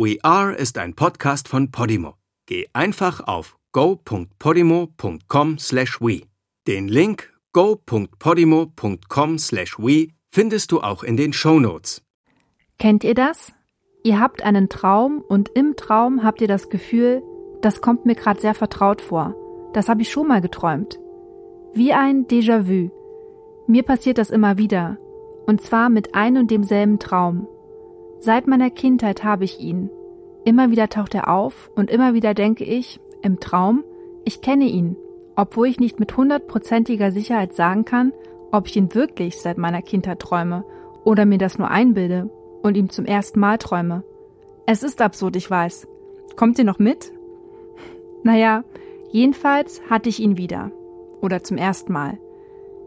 We Are ist ein Podcast von Podimo. Geh einfach auf go.podimo.com/we. Den Link go.podimo.com/we findest du auch in den Show Notes. Kennt ihr das? Ihr habt einen Traum und im Traum habt ihr das Gefühl, das kommt mir gerade sehr vertraut vor. Das habe ich schon mal geträumt. Wie ein Déjà-vu. Mir passiert das immer wieder. Und zwar mit ein und demselben Traum. Seit meiner Kindheit habe ich ihn. Immer wieder taucht er auf und immer wieder denke ich, im Traum, ich kenne ihn, obwohl ich nicht mit hundertprozentiger Sicherheit sagen kann, ob ich ihn wirklich seit meiner Kindheit träume oder mir das nur einbilde und ihm zum ersten Mal träume. Es ist absurd, ich weiß. Kommt ihr noch mit? Naja, jedenfalls hatte ich ihn wieder. Oder zum ersten Mal.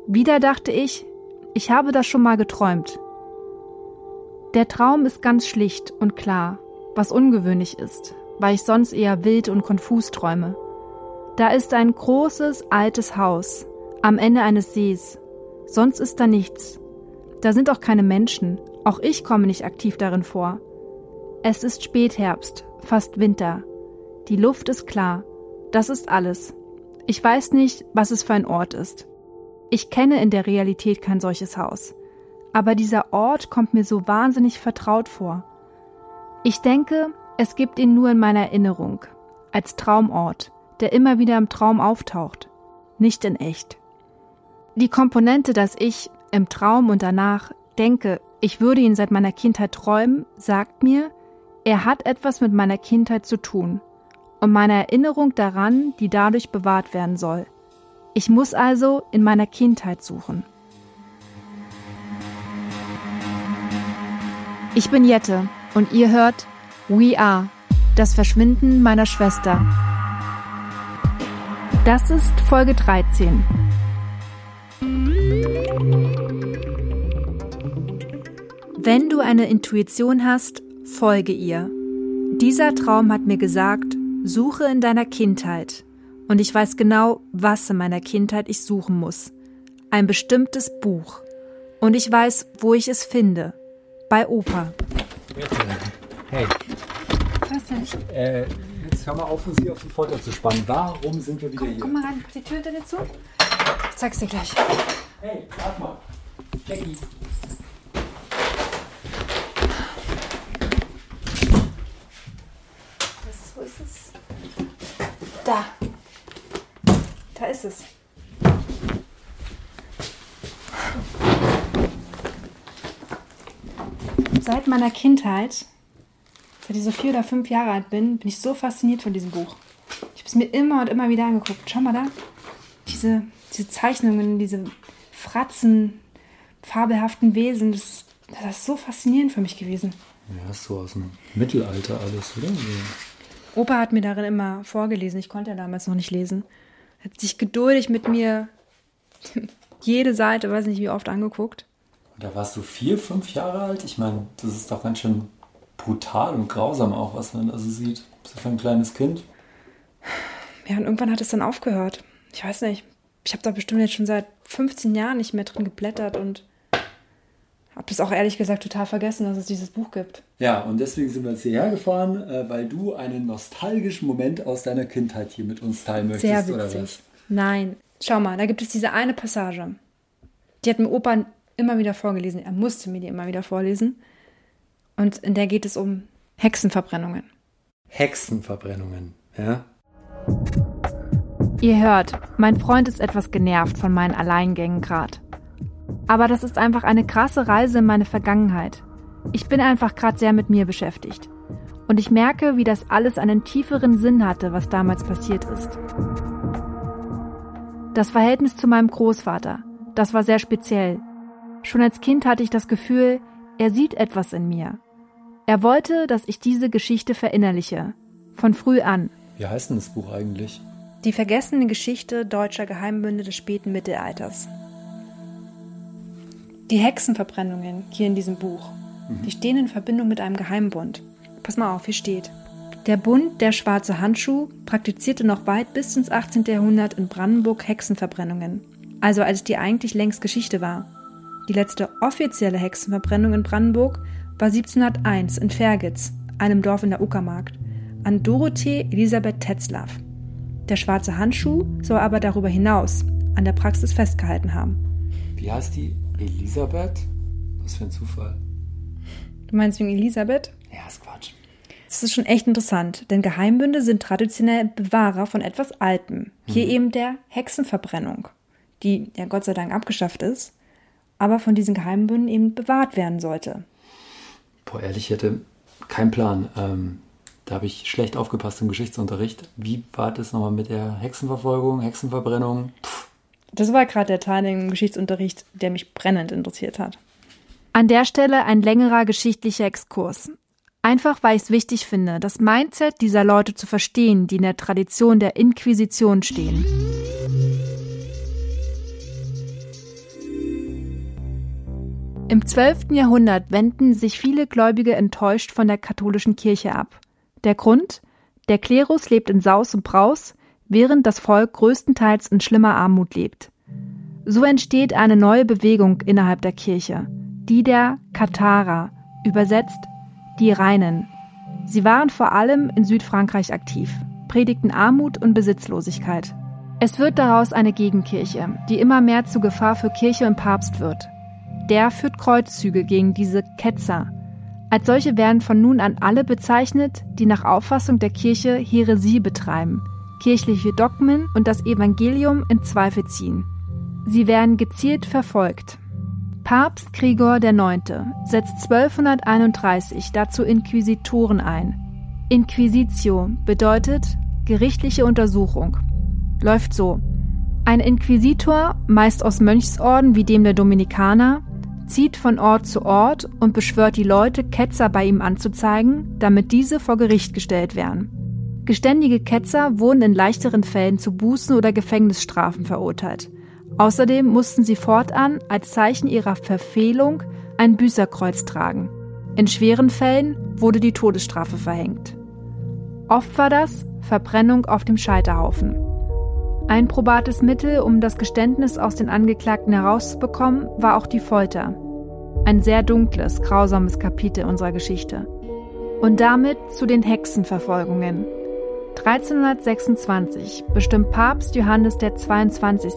Wieder dachte ich, ich habe das schon mal geträumt. Der Traum ist ganz schlicht und klar, was ungewöhnlich ist, weil ich sonst eher wild und konfus träume. Da ist ein großes, altes Haus am Ende eines Sees. Sonst ist da nichts. Da sind auch keine Menschen. Auch ich komme nicht aktiv darin vor. Es ist Spätherbst, fast Winter. Die Luft ist klar. Das ist alles. Ich weiß nicht, was es für ein Ort ist. Ich kenne in der Realität kein solches Haus. Aber dieser Ort kommt mir so wahnsinnig vertraut vor. Ich denke, es gibt ihn nur in meiner Erinnerung, als Traumort, der immer wieder im Traum auftaucht, nicht in echt. Die Komponente, dass ich im Traum und danach denke, ich würde ihn seit meiner Kindheit träumen, sagt mir, er hat etwas mit meiner Kindheit zu tun und meine Erinnerung daran, die dadurch bewahrt werden soll. Ich muss also in meiner Kindheit suchen. Ich bin Jette und ihr hört We Are, das Verschwinden meiner Schwester. Das ist Folge 13. Wenn du eine Intuition hast, folge ihr. Dieser Traum hat mir gesagt, suche in deiner Kindheit. Und ich weiß genau, was in meiner Kindheit ich suchen muss. Ein bestimmtes Buch. Und ich weiß, wo ich es finde. Bei Opa. Hey. Was denn? Äh, jetzt hör mal auf, uns hier auf die Folter zu spannen. Warum sind wir wieder hier? Komm mal rein, die Tür dir zu. Ich zeig's dir gleich. Hey, warte mal. Jackie. Wo ist es? Da. Da ist es. Seit meiner Kindheit, seit ich so vier oder fünf Jahre alt bin, bin ich so fasziniert von diesem Buch. Ich habe es mir immer und immer wieder angeguckt. Schau mal da. Diese, diese Zeichnungen, diese Fratzen, fabelhaften Wesen, das, das ist so faszinierend für mich gewesen. Ja, ist so aus dem Mittelalter alles, oder? Opa hat mir darin immer vorgelesen. Ich konnte ja damals noch nicht lesen. Hat sich geduldig mit mir jede Seite, weiß nicht wie oft, angeguckt. Da warst du vier, fünf Jahre alt? Ich meine, das ist doch ganz schön brutal und grausam auch, was man da so sieht. So für ein kleines Kind. Ja, und irgendwann hat es dann aufgehört. Ich weiß nicht. Ich habe da bestimmt jetzt schon seit 15 Jahren nicht mehr drin geblättert und habe das auch ehrlich gesagt total vergessen, dass es dieses Buch gibt. Ja, und deswegen sind wir jetzt hierher gefahren, äh, weil du einen nostalgischen Moment aus deiner Kindheit hier mit uns teilen möchtest, Sehr oder witzig. was? Nein. Schau mal, da gibt es diese eine Passage. Die hat mir Opa immer wieder vorgelesen. Er musste mir die immer wieder vorlesen. Und in der geht es um Hexenverbrennungen. Hexenverbrennungen, ja? Ihr hört, mein Freund ist etwas genervt von meinen Alleingängen grad. Aber das ist einfach eine krasse Reise in meine Vergangenheit. Ich bin einfach gerade sehr mit mir beschäftigt. Und ich merke, wie das alles einen tieferen Sinn hatte, was damals passiert ist. Das Verhältnis zu meinem Großvater, das war sehr speziell. Schon als Kind hatte ich das Gefühl, er sieht etwas in mir. Er wollte, dass ich diese Geschichte verinnerliche. Von früh an. Wie heißt denn das Buch eigentlich? Die vergessene Geschichte deutscher Geheimbünde des späten Mittelalters. Die Hexenverbrennungen hier in diesem Buch, die stehen in Verbindung mit einem Geheimbund. Pass mal auf, hier steht. Der Bund Der Schwarze Handschuh praktizierte noch weit bis ins 18. Jahrhundert in Brandenburg Hexenverbrennungen, also als die eigentlich längst Geschichte war. Die letzte offizielle Hexenverbrennung in Brandenburg war 1701 in Fergitz, einem Dorf in der Uckermark, an Dorothee Elisabeth Tetzlaff. Der schwarze Handschuh soll aber darüber hinaus an der Praxis festgehalten haben. Wie heißt die? Elisabeth? Was für ein Zufall. Du meinst wegen Elisabeth? Ja, ist Quatsch. Das ist schon echt interessant, denn Geheimbünde sind traditionell Bewahrer von etwas Altem. Hier Mhm. eben der Hexenverbrennung, die ja Gott sei Dank abgeschafft ist, aber von diesen Geheimbünden eben bewahrt werden sollte. Boah, ehrlich, ich hätte keinen Plan. Ähm, da habe ich schlecht aufgepasst im Geschichtsunterricht. Wie war das nochmal mit der Hexenverfolgung, Hexenverbrennung? Pff, Das war gerade der Teil im Geschichtsunterricht, der mich brennend interessiert hat. An der Stelle ein längerer geschichtlicher Exkurs. Einfach weil ich es wichtig finde, das Mindset dieser Leute zu verstehen, die in der Tradition der Inquisition stehen. Im 12. Jahrhundert wenden sich viele Gläubige enttäuscht von der katholischen Kirche ab. Der Grund? Der Klerus lebt in Saus und Braus, während das Volk größtenteils in schlimmer Armut lebt. So entsteht eine neue Bewegung innerhalb der Kirche, die der Katharer, übersetzt die Reinen. Sie waren vor allem in Südfrankreich aktiv, predigten Armut und Besitzlosigkeit. Es wird daraus eine Gegenkirche, die immer mehr zu Gefahr für Kirche und Papst wird. Der führt Kreuzzüge gegen diese Ketzer. Als solche werden von nun an alle bezeichnet, die nach Auffassung der Kirche Häresie betreiben, kirchliche Dogmen und das Evangelium in Zweifel ziehen. Sie werden gezielt verfolgt. Papst Gregor IX. setzt 1231 dazu Inquisitoren ein. Inquisitio bedeutet gerichtliche Untersuchung. Läuft so. Ein Inquisitor, meist aus Mönchsorden wie dem der Dominikaner, zieht von Ort zu Ort und beschwört die Leute, Ketzer bei ihm anzuzeigen, damit diese vor Gericht gestellt werden. Geständige Ketzer wurden in leichteren Fällen zu Bußen oder Gefängnisstrafen verurteilt. Außerdem mussten sie fortan als Zeichen ihrer Verfehlung ein Büßerkreuz tragen. In schweren Fällen wurde die Todesstrafe verhängt. Oft war das Verbrennung auf dem Scheiterhaufen. Ein probates Mittel, um das Geständnis aus den Angeklagten herauszubekommen, war auch die Folter. Ein sehr dunkles, grausames Kapitel unserer Geschichte. Und damit zu den Hexenverfolgungen. 1326 bestimmt Papst Johannes der 22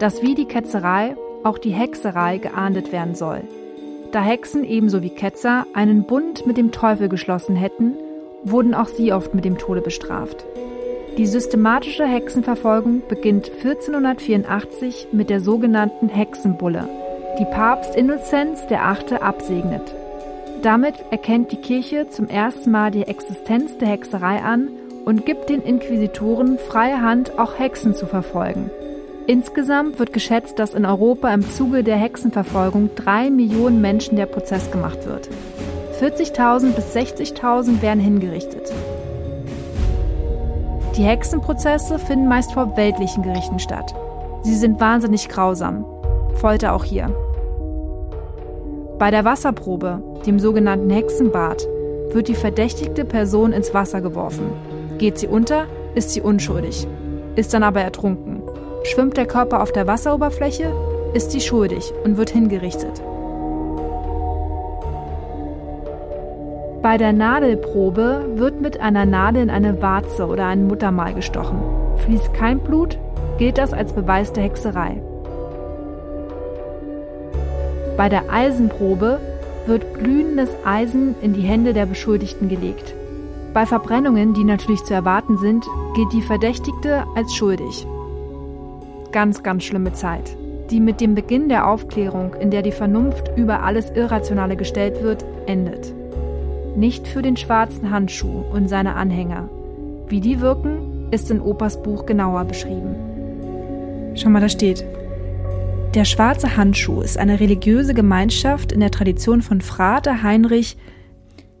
dass wie die Ketzerei auch die Hexerei geahndet werden soll. Da Hexen ebenso wie Ketzer einen Bund mit dem Teufel geschlossen hätten, wurden auch sie oft mit dem Tode bestraft. Die systematische Hexenverfolgung beginnt 1484 mit der sogenannten Hexenbulle, die Papst Innozenz VIII. absegnet. Damit erkennt die Kirche zum ersten Mal die Existenz der Hexerei an und gibt den Inquisitoren freie Hand, auch Hexen zu verfolgen. Insgesamt wird geschätzt, dass in Europa im Zuge der Hexenverfolgung drei Millionen Menschen der Prozess gemacht wird. 40.000 bis 60.000 werden hingerichtet. Die Hexenprozesse finden meist vor weltlichen Gerichten statt. Sie sind wahnsinnig grausam. Folter auch hier. Bei der Wasserprobe, dem sogenannten Hexenbad, wird die verdächtigte Person ins Wasser geworfen. Geht sie unter, ist sie unschuldig, ist dann aber ertrunken. Schwimmt der Körper auf der Wasseroberfläche, ist sie schuldig und wird hingerichtet. Bei der Nadelprobe wird mit einer Nadel in eine Warze oder ein Muttermal gestochen. Fließt kein Blut, gilt das als Beweis der Hexerei. Bei der Eisenprobe wird glühendes Eisen in die Hände der Beschuldigten gelegt. Bei Verbrennungen, die natürlich zu erwarten sind, gilt die Verdächtigte als schuldig. Ganz, ganz schlimme Zeit, die mit dem Beginn der Aufklärung, in der die Vernunft über alles Irrationale gestellt wird, endet. Nicht für den schwarzen Handschuh und seine Anhänger. Wie die wirken, ist in Opas Buch genauer beschrieben. Schau mal, da steht. Der schwarze Handschuh ist eine religiöse Gemeinschaft in der Tradition von Frater Heinrich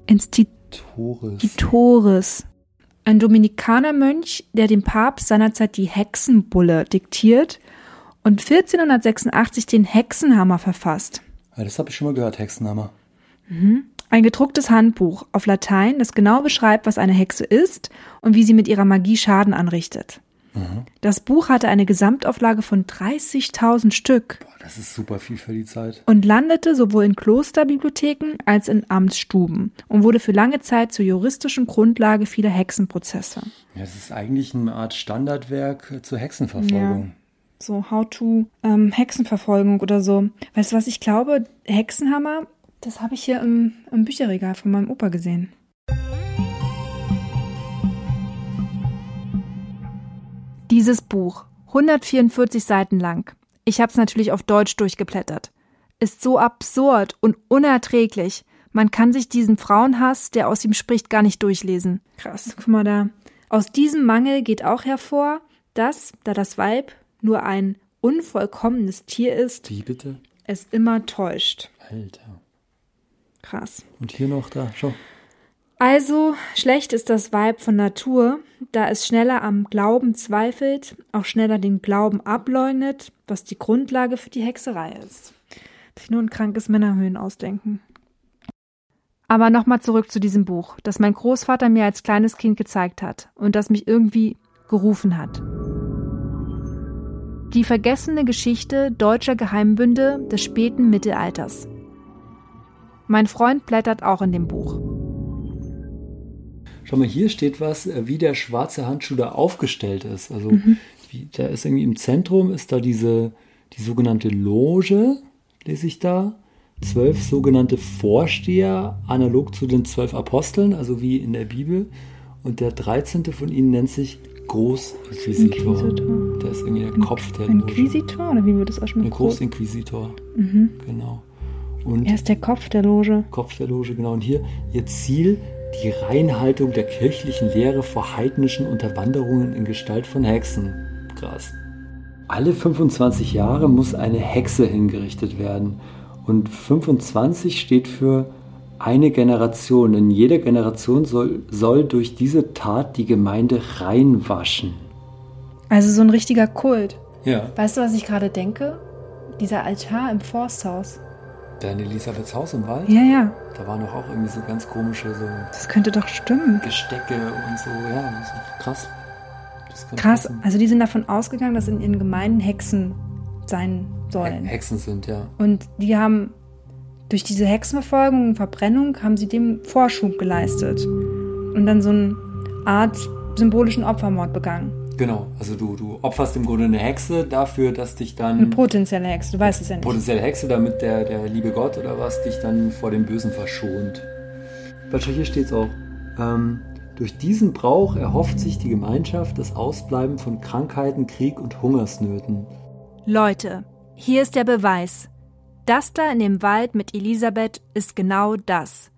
Institutoris, ein Dominikanermönch, der dem Papst seinerzeit die Hexenbulle diktiert und 1486 den Hexenhammer verfasst. Ja, das habe ich schon mal gehört, Hexenhammer. Ein gedrucktes Handbuch auf Latein, das genau beschreibt, was eine Hexe ist und wie sie mit ihrer Magie Schaden anrichtet. Mhm. Das Buch hatte eine Gesamtauflage von 30.000 Stück. Boah, das ist super viel für die Zeit. Und landete sowohl in Klosterbibliotheken als in Amtsstuben und wurde für lange Zeit zur juristischen Grundlage vieler Hexenprozesse. Ja, das ist eigentlich eine Art Standardwerk zur Hexenverfolgung. Ja. So How-to ähm, Hexenverfolgung oder so. Weißt du, was ich glaube? Hexenhammer, das habe ich hier im, im Bücherregal von meinem Opa gesehen. Dieses Buch, 144 Seiten lang, ich habe es natürlich auf Deutsch durchgeblättert, ist so absurd und unerträglich. Man kann sich diesen Frauenhass, der aus ihm spricht, gar nicht durchlesen. Krass, guck mal da. Aus diesem Mangel geht auch hervor, dass, da das Weib nur ein unvollkommenes Tier ist, Wie bitte? es immer täuscht. Alter. Krass. Und hier noch da, schau. Also, schlecht ist das Weib von Natur, da es schneller am Glauben zweifelt, auch schneller den Glauben ableugnet, was die Grundlage für die Hexerei ist. Sich nur ein krankes Männerhöhen ausdenken. Aber nochmal zurück zu diesem Buch, das mein Großvater mir als kleines Kind gezeigt hat und das mich irgendwie gerufen hat. Die vergessene Geschichte deutscher Geheimbünde des späten Mittelalters. Mein Freund blättert auch in dem Buch. Schau mal, hier steht was, äh, wie der schwarze Handschuh da aufgestellt ist. Also mhm. wie, da ist irgendwie im Zentrum ist da diese, die sogenannte Loge, lese ich da. Zwölf sogenannte Vorsteher, analog zu den zwölf Aposteln, also wie in der Bibel. Und der dreizehnte von ihnen nennt sich Großinquisitor. Inquisitor. Der ist irgendwie der Kopf der Loge. Inquisitor oder wie wird das aussprechen? Der Großinquisitor. Mhm. Genau. Und er ist der Kopf der Loge. Kopf der Loge, genau. Und hier ihr Ziel die Reinhaltung der kirchlichen Lehre vor heidnischen Unterwanderungen in Gestalt von Hexen. Krass. Alle 25 Jahre muss eine Hexe hingerichtet werden. Und 25 steht für eine Generation. In jeder Generation soll, soll durch diese Tat die Gemeinde reinwaschen. Also so ein richtiger Kult. Ja. Weißt du, was ich gerade denke? Dieser Altar im Forsthaus. Da in Elisabeths Haus im Wald? Ja, ja. Da waren doch auch irgendwie so ganz komische so. Das könnte doch stimmen. Gestecke und so, ja, das ist krass. krass, passen. also die sind davon ausgegangen, dass in ihren Gemeinden Hexen sein sollen. Hexen sind, ja. Und die haben durch diese Hexenverfolgung und Verbrennung haben sie dem Vorschub geleistet und dann so eine Art symbolischen Opfermord begangen. Genau, also du, du opferst im Grunde eine Hexe dafür, dass dich dann. Eine potenzielle Hexe, du weißt es ja nicht. Potenzielle Hexe, damit der, der liebe Gott oder was dich dann vor dem Bösen verschont. Weil hier steht es auch. Ähm, durch diesen Brauch erhofft sich die Gemeinschaft das Ausbleiben von Krankheiten, Krieg und Hungersnöten. Leute, hier ist der Beweis. Das da in dem Wald mit Elisabeth ist genau das.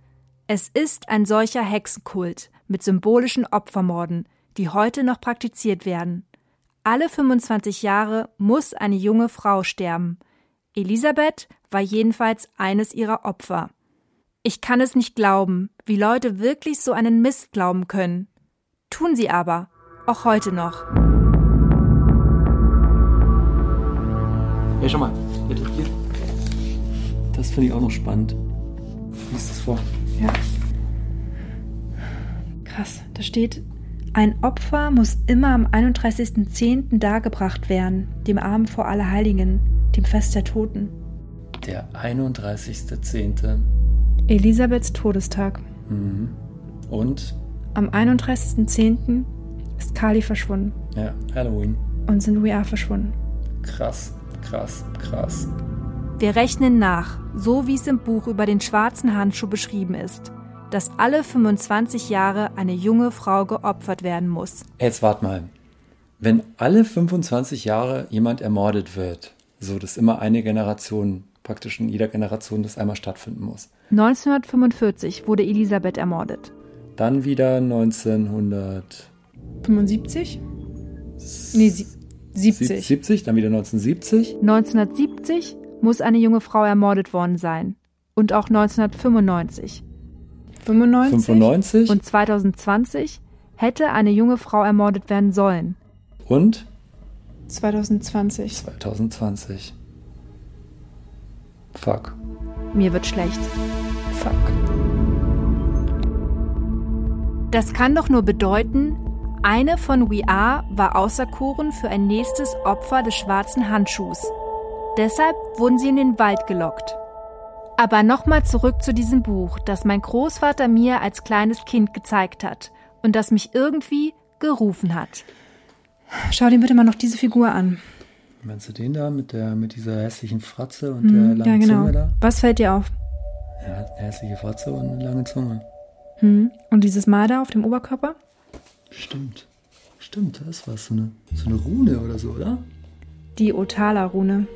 Es ist ein solcher Hexenkult mit symbolischen Opfermorden, die heute noch praktiziert werden. Alle 25 Jahre muss eine junge Frau sterben. Elisabeth war jedenfalls eines ihrer Opfer. Ich kann es nicht glauben, wie Leute wirklich so einen Mist glauben können. Tun sie aber, auch heute noch. Hey, schau mal, hier. Das finde ich auch noch spannend. Lies das vor. Ja. Krass, da steht, ein Opfer muss immer am 31.10. dargebracht werden, dem Abend vor Allerheiligen, dem Fest der Toten. Der 31.10. Elisabeths Todestag. Mhm. Und? Am 31.10. ist Kali verschwunden. Ja, Halloween. Und sind We Are verschwunden. Krass, krass, krass. Wir rechnen nach, so wie es im Buch über den schwarzen Handschuh beschrieben ist dass alle 25 Jahre eine junge Frau geopfert werden muss. Jetzt wart mal. Wenn alle 25 Jahre jemand ermordet wird, so dass immer eine Generation, praktisch in jeder Generation das einmal stattfinden muss. 1945 wurde Elisabeth ermordet. Dann wieder 1975? Nee, 70. 70, dann wieder 1970. 1970 muss eine junge Frau ermordet worden sein. Und auch 1995. 95, 95 und 2020 hätte eine junge Frau ermordet werden sollen. Und? 2020. 2020. Fuck. Mir wird schlecht. Fuck. Das kann doch nur bedeuten, Eine von We Are war auserkoren für ein nächstes Opfer des schwarzen Handschuhs. Deshalb wurden sie in den Wald gelockt. Aber nochmal zurück zu diesem Buch, das mein Großvater mir als kleines Kind gezeigt hat und das mich irgendwie gerufen hat. Schau dir bitte mal noch diese Figur an. Meinst du den da mit, der, mit dieser hässlichen Fratze und hm, der langen ja, genau. Zunge da? Was fällt dir auf? Ja, eine hässliche Fratze und eine lange Zunge. Hm. Und dieses Mal da auf dem Oberkörper? Stimmt. Stimmt, das ist was. So eine, so eine Rune oder so, oder? Die Otala-Rune.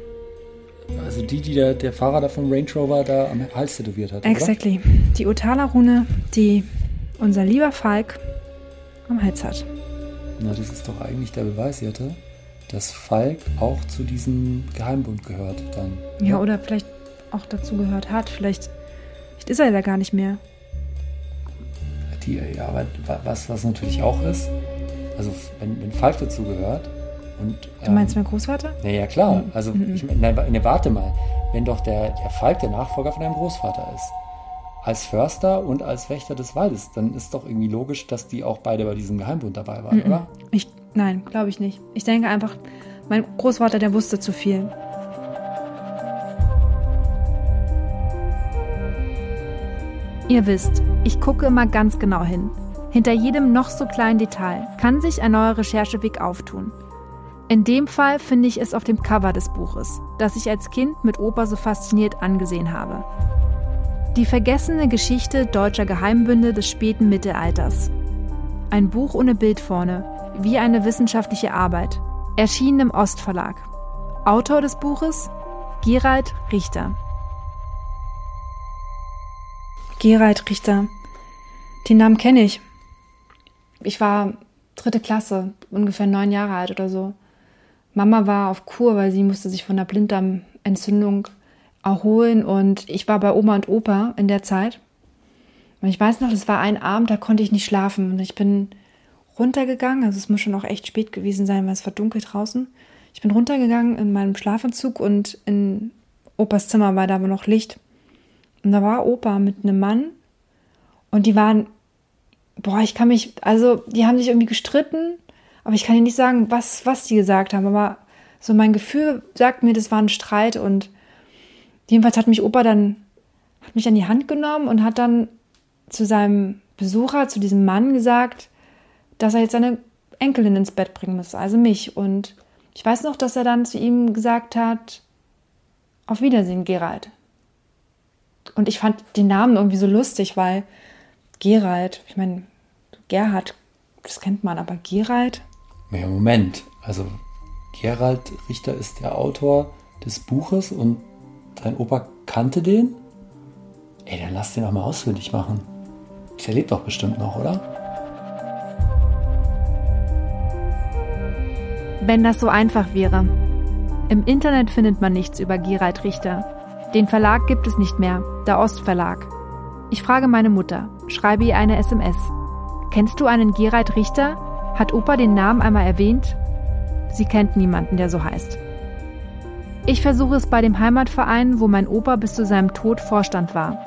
Also die, die der, der Fahrer da vom Range Rover da am Hals tätowiert hat. Exactly. Oder? Die Otala-Rune, die unser lieber Falk am Hals hat. Na, das ist doch eigentlich der Beweis, Jette, dass Falk auch zu diesem Geheimbund gehört dann. Ja, oder vielleicht auch dazu gehört hat. Vielleicht, vielleicht ist er ja gar nicht mehr. Die, ja, aber was, was natürlich auch ist, also wenn, wenn Falk dazu gehört, und, du meinst ähm, mein Großvater? Ja, ja klar. Mhm. Also, mhm. ich, nein, ne, warte mal. Wenn doch der, der Falk der Nachfolger von deinem Großvater ist, als Förster und als Wächter des Waldes, dann ist doch irgendwie logisch, dass die auch beide bei diesem Geheimbund dabei waren, mhm. oder? Ich, nein, glaube ich nicht. Ich denke einfach, mein Großvater, der wusste zu viel. Ihr wisst, ich gucke immer ganz genau hin. Hinter jedem noch so kleinen Detail kann sich ein neuer Rechercheweg auftun. In dem Fall finde ich es auf dem Cover des Buches, das ich als Kind mit Opa so fasziniert angesehen habe. Die vergessene Geschichte deutscher Geheimbünde des späten Mittelalters. Ein Buch ohne Bild vorne, wie eine wissenschaftliche Arbeit, erschienen im Ostverlag. Autor des Buches Gerald Richter. Gerald Richter. Den Namen kenne ich. Ich war dritte Klasse, ungefähr neun Jahre alt oder so. Mama war auf Kur, weil sie musste sich von der Blinddarmentzündung erholen und ich war bei Oma und Opa in der Zeit. Und ich weiß noch, es war ein Abend, da konnte ich nicht schlafen und ich bin runtergegangen, also es muss schon auch echt spät gewesen sein, weil es war dunkel draußen. Ich bin runtergegangen in meinem Schlafanzug und in Opas Zimmer war da aber noch Licht. Und da war Opa mit einem Mann und die waren, boah, ich kann mich, also die haben sich irgendwie gestritten aber ich kann dir nicht sagen, was, was die gesagt haben. Aber so mein Gefühl sagt mir, das war ein Streit. Und jedenfalls hat mich Opa dann, hat mich an die Hand genommen und hat dann zu seinem Besucher, zu diesem Mann gesagt, dass er jetzt seine Enkelin ins Bett bringen muss, also mich. Und ich weiß noch, dass er dann zu ihm gesagt hat, auf Wiedersehen, Gerald. Und ich fand den Namen irgendwie so lustig, weil Gerald, ich meine, Gerhard, das kennt man, aber Gerald, ja, Moment. Also Gerald Richter ist der Autor des Buches und dein Opa kannte den? Ey, dann lass den doch mal ausführlich machen. Der lebt doch bestimmt noch, oder? Wenn das so einfach wäre. Im Internet findet man nichts über Gerald Richter. Den Verlag gibt es nicht mehr, der Ostverlag. Ich frage meine Mutter, schreibe ihr eine SMS. Kennst du einen Gerald Richter? Hat Opa den Namen einmal erwähnt? Sie kennt niemanden, der so heißt. Ich versuche es bei dem Heimatverein, wo mein Opa bis zu seinem Tod Vorstand war.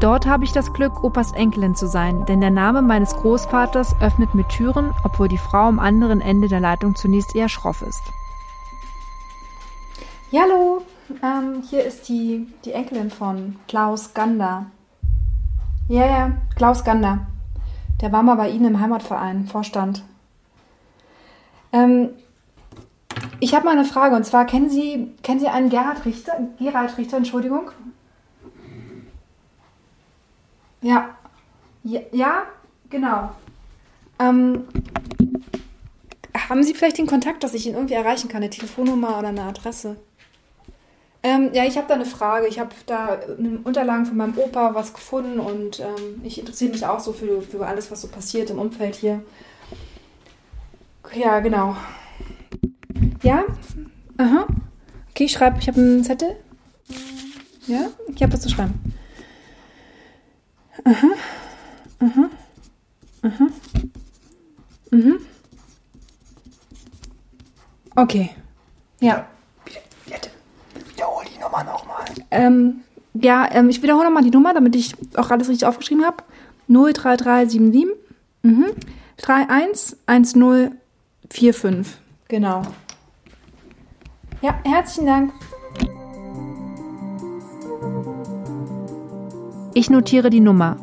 Dort habe ich das Glück, Opas Enkelin zu sein, denn der Name meines Großvaters öffnet mir Türen, obwohl die Frau am anderen Ende der Leitung zunächst eher schroff ist. Hallo, ähm, hier ist die, die Enkelin von Klaus Gander. Ja, ja, Klaus Gander. Der war mal bei Ihnen im Heimatverein, Vorstand. Ähm, ich habe mal eine Frage und zwar kennen Sie, kennen Sie einen Gerhard Richter? Gerald Richter, Entschuldigung. Ja. Ja, ja genau. Ähm, haben Sie vielleicht den Kontakt, dass ich ihn irgendwie erreichen kann, eine Telefonnummer oder eine Adresse? Ähm, ja, ich habe da eine Frage. Ich habe da in Unterlagen von meinem Opa was gefunden und ähm, ich interessiere mich auch so für, für alles, was so passiert im Umfeld hier. Ja, genau. Ja? Aha. Okay, ich schreibe, ich habe einen Zettel. Ja? Ich habe was zu schreiben. Aha. Aha. Aha. Mhm. Okay. Ja. Bitte, wiederhol die Nummer nochmal. Ähm, ja, ähm, ich wiederhole nochmal die Nummer, damit ich auch alles richtig aufgeschrieben habe. 03377 mhm. 311045. Genau. Ja, herzlichen Dank. Ich notiere die Nummer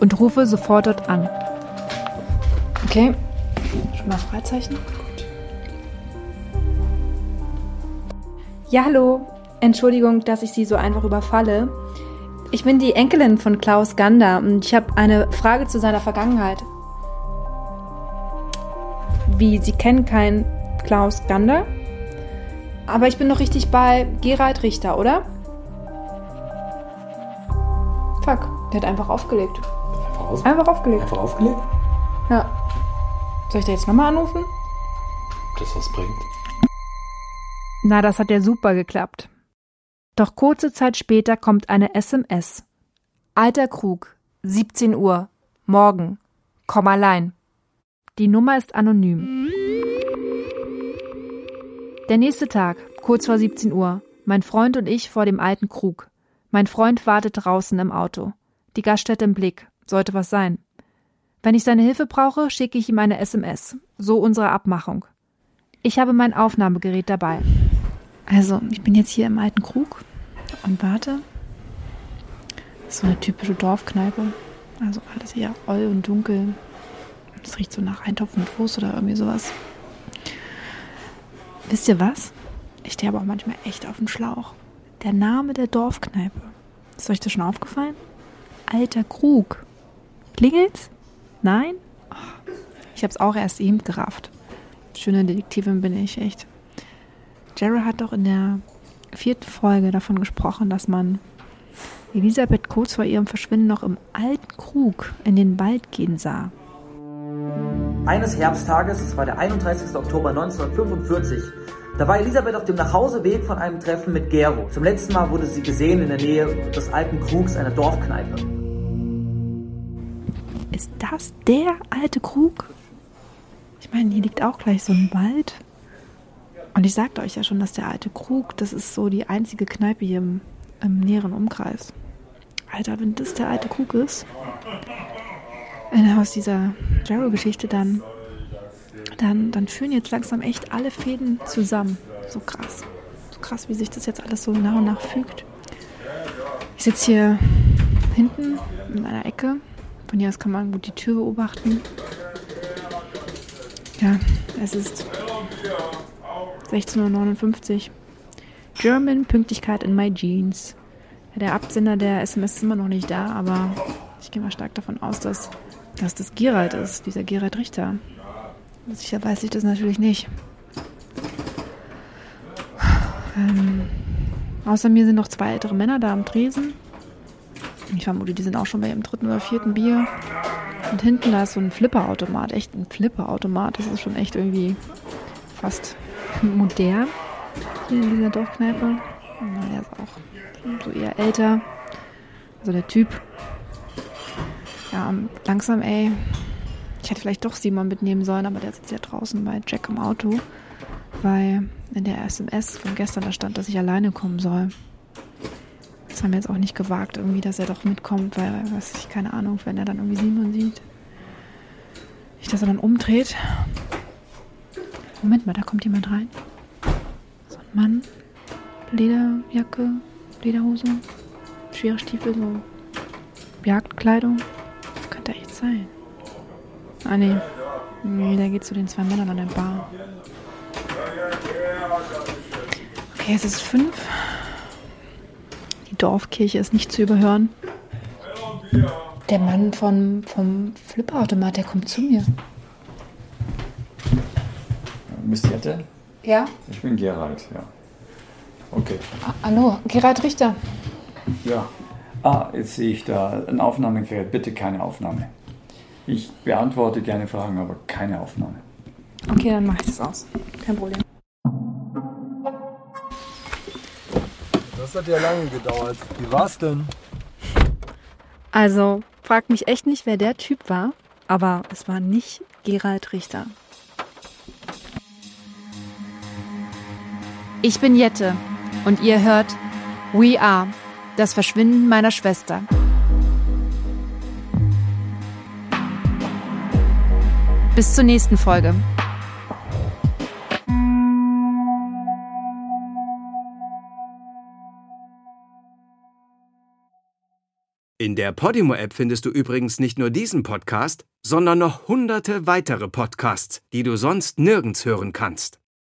und rufe sofort dort an. Okay. Schon mal Freizeichen? Gut. Ja, hallo. Entschuldigung, dass ich Sie so einfach überfalle. Ich bin die Enkelin von Klaus Gander und ich habe eine Frage zu seiner Vergangenheit. Wie, Sie kennen keinen Klaus Gander? Aber ich bin doch richtig bei Gerald Richter, oder? Fuck, der hat einfach aufgelegt. Einfach, aus Einfach aufgelegt. einfach aufgelegt? Ja. Soll ich da jetzt nochmal anrufen? Ob das was bringt? Na, das hat ja super geklappt. Doch kurze Zeit später kommt eine SMS. Alter Krug, 17 Uhr, morgen, komm allein. Die Nummer ist anonym. Der nächste Tag, kurz vor 17 Uhr, mein Freund und ich vor dem alten Krug. Mein Freund wartet draußen im Auto. Die Gaststätte im Blick, sollte was sein. Wenn ich seine Hilfe brauche, schicke ich ihm eine SMS. So unsere Abmachung. Ich habe mein Aufnahmegerät dabei. Also, ich bin jetzt hier im alten Krug und warte. Das ist so eine typische Dorfkneipe. Also alles eher oll und dunkel. Es riecht so nach Eintopf mit Wurst oder irgendwie sowas. Wisst ihr was? Ich stehe aber auch manchmal echt auf dem Schlauch. Der Name der Dorfkneipe. Ist euch das schon aufgefallen? Alter Krug. Klingelt's? Nein? Oh, ich hab's auch erst eben gerafft. Schöne Detektivin bin ich, echt. Jerry hat doch in der vierten Folge davon gesprochen, dass man Elisabeth kurz vor ihrem Verschwinden noch im alten Krug in den Wald gehen sah. Eines Herbsttages, es war der 31. Oktober 1945, da war Elisabeth auf dem Nachhauseweg von einem Treffen mit Gero. Zum letzten Mal wurde sie gesehen in der Nähe des alten Krugs einer Dorfkneipe. Ist das der alte Krug? Ich meine, hier liegt auch gleich so ein Wald. Und ich sagte euch ja schon, dass der alte Krug, das ist so die einzige Kneipe hier im, im näheren Umkreis. Alter, wenn das der alte Krug ist, aus dieser Jarrow-Geschichte, dann, dann, dann führen jetzt langsam echt alle Fäden zusammen. So krass. So krass, wie sich das jetzt alles so nach und nach fügt. Ich sitze hier hinten in einer Ecke. Von hier aus kann man gut die Tür beobachten. Ja, es ist 16.59 Uhr. German Pünktlichkeit in my jeans. Der Absender der SMS ist immer noch nicht da, aber ich gehe mal stark davon aus, dass, dass das Gerald ist, dieser Gerald Richter. Sicher weiß ich das natürlich nicht. Ähm, außer mir sind noch zwei ältere Männer da am Tresen. Ich vermute, die sind auch schon bei ihrem dritten oder vierten Bier. Und hinten da ist so ein Flipperautomat, echt ein Flipperautomat. Das ist schon echt irgendwie fast modern hier in dieser Dorfkneipe. Der ist auch so eher älter. Also der Typ. Ja, langsam, ey. Ich hätte vielleicht doch Simon mitnehmen sollen, aber der sitzt ja draußen bei Jack im Auto. Weil in der SMS von gestern da stand, dass ich alleine kommen soll. Das haben wir jetzt auch nicht gewagt, irgendwie, dass er doch mitkommt, weil, weiß ich, keine Ahnung, wenn er dann irgendwie Simon sieht. Nicht, dass er dann umdreht. Moment mal, da kommt jemand rein. So ein Mann. Lederjacke, Lederhose, schwere Stiefel, so Jagdkleidung. Das sein. Ah, nee. Nee, der geht zu den zwei Männern an der Bar. Okay, es ist fünf. Die Dorfkirche ist nicht zu überhören. Der Mann vom, vom Flipperautomat, der kommt zu mir. Miss Jette? Ja? Ich bin Gerald, ja. Okay. Ah, hallo, Gerald Richter. Ja. Ah, jetzt sehe ich da ein Aufnahmegerät. Bitte keine Aufnahme. Ich beantworte gerne Fragen, aber keine Aufnahme. Okay, dann mache ich das aus. Kein Problem. Das hat ja lange gedauert. Wie war's denn? Also, frag mich echt nicht, wer der Typ war, aber es war nicht Gerald Richter. Ich bin Jette und ihr hört We Are, das Verschwinden meiner Schwester. Bis zur nächsten Folge. In der Podimo-App findest du übrigens nicht nur diesen Podcast, sondern noch hunderte weitere Podcasts, die du sonst nirgends hören kannst.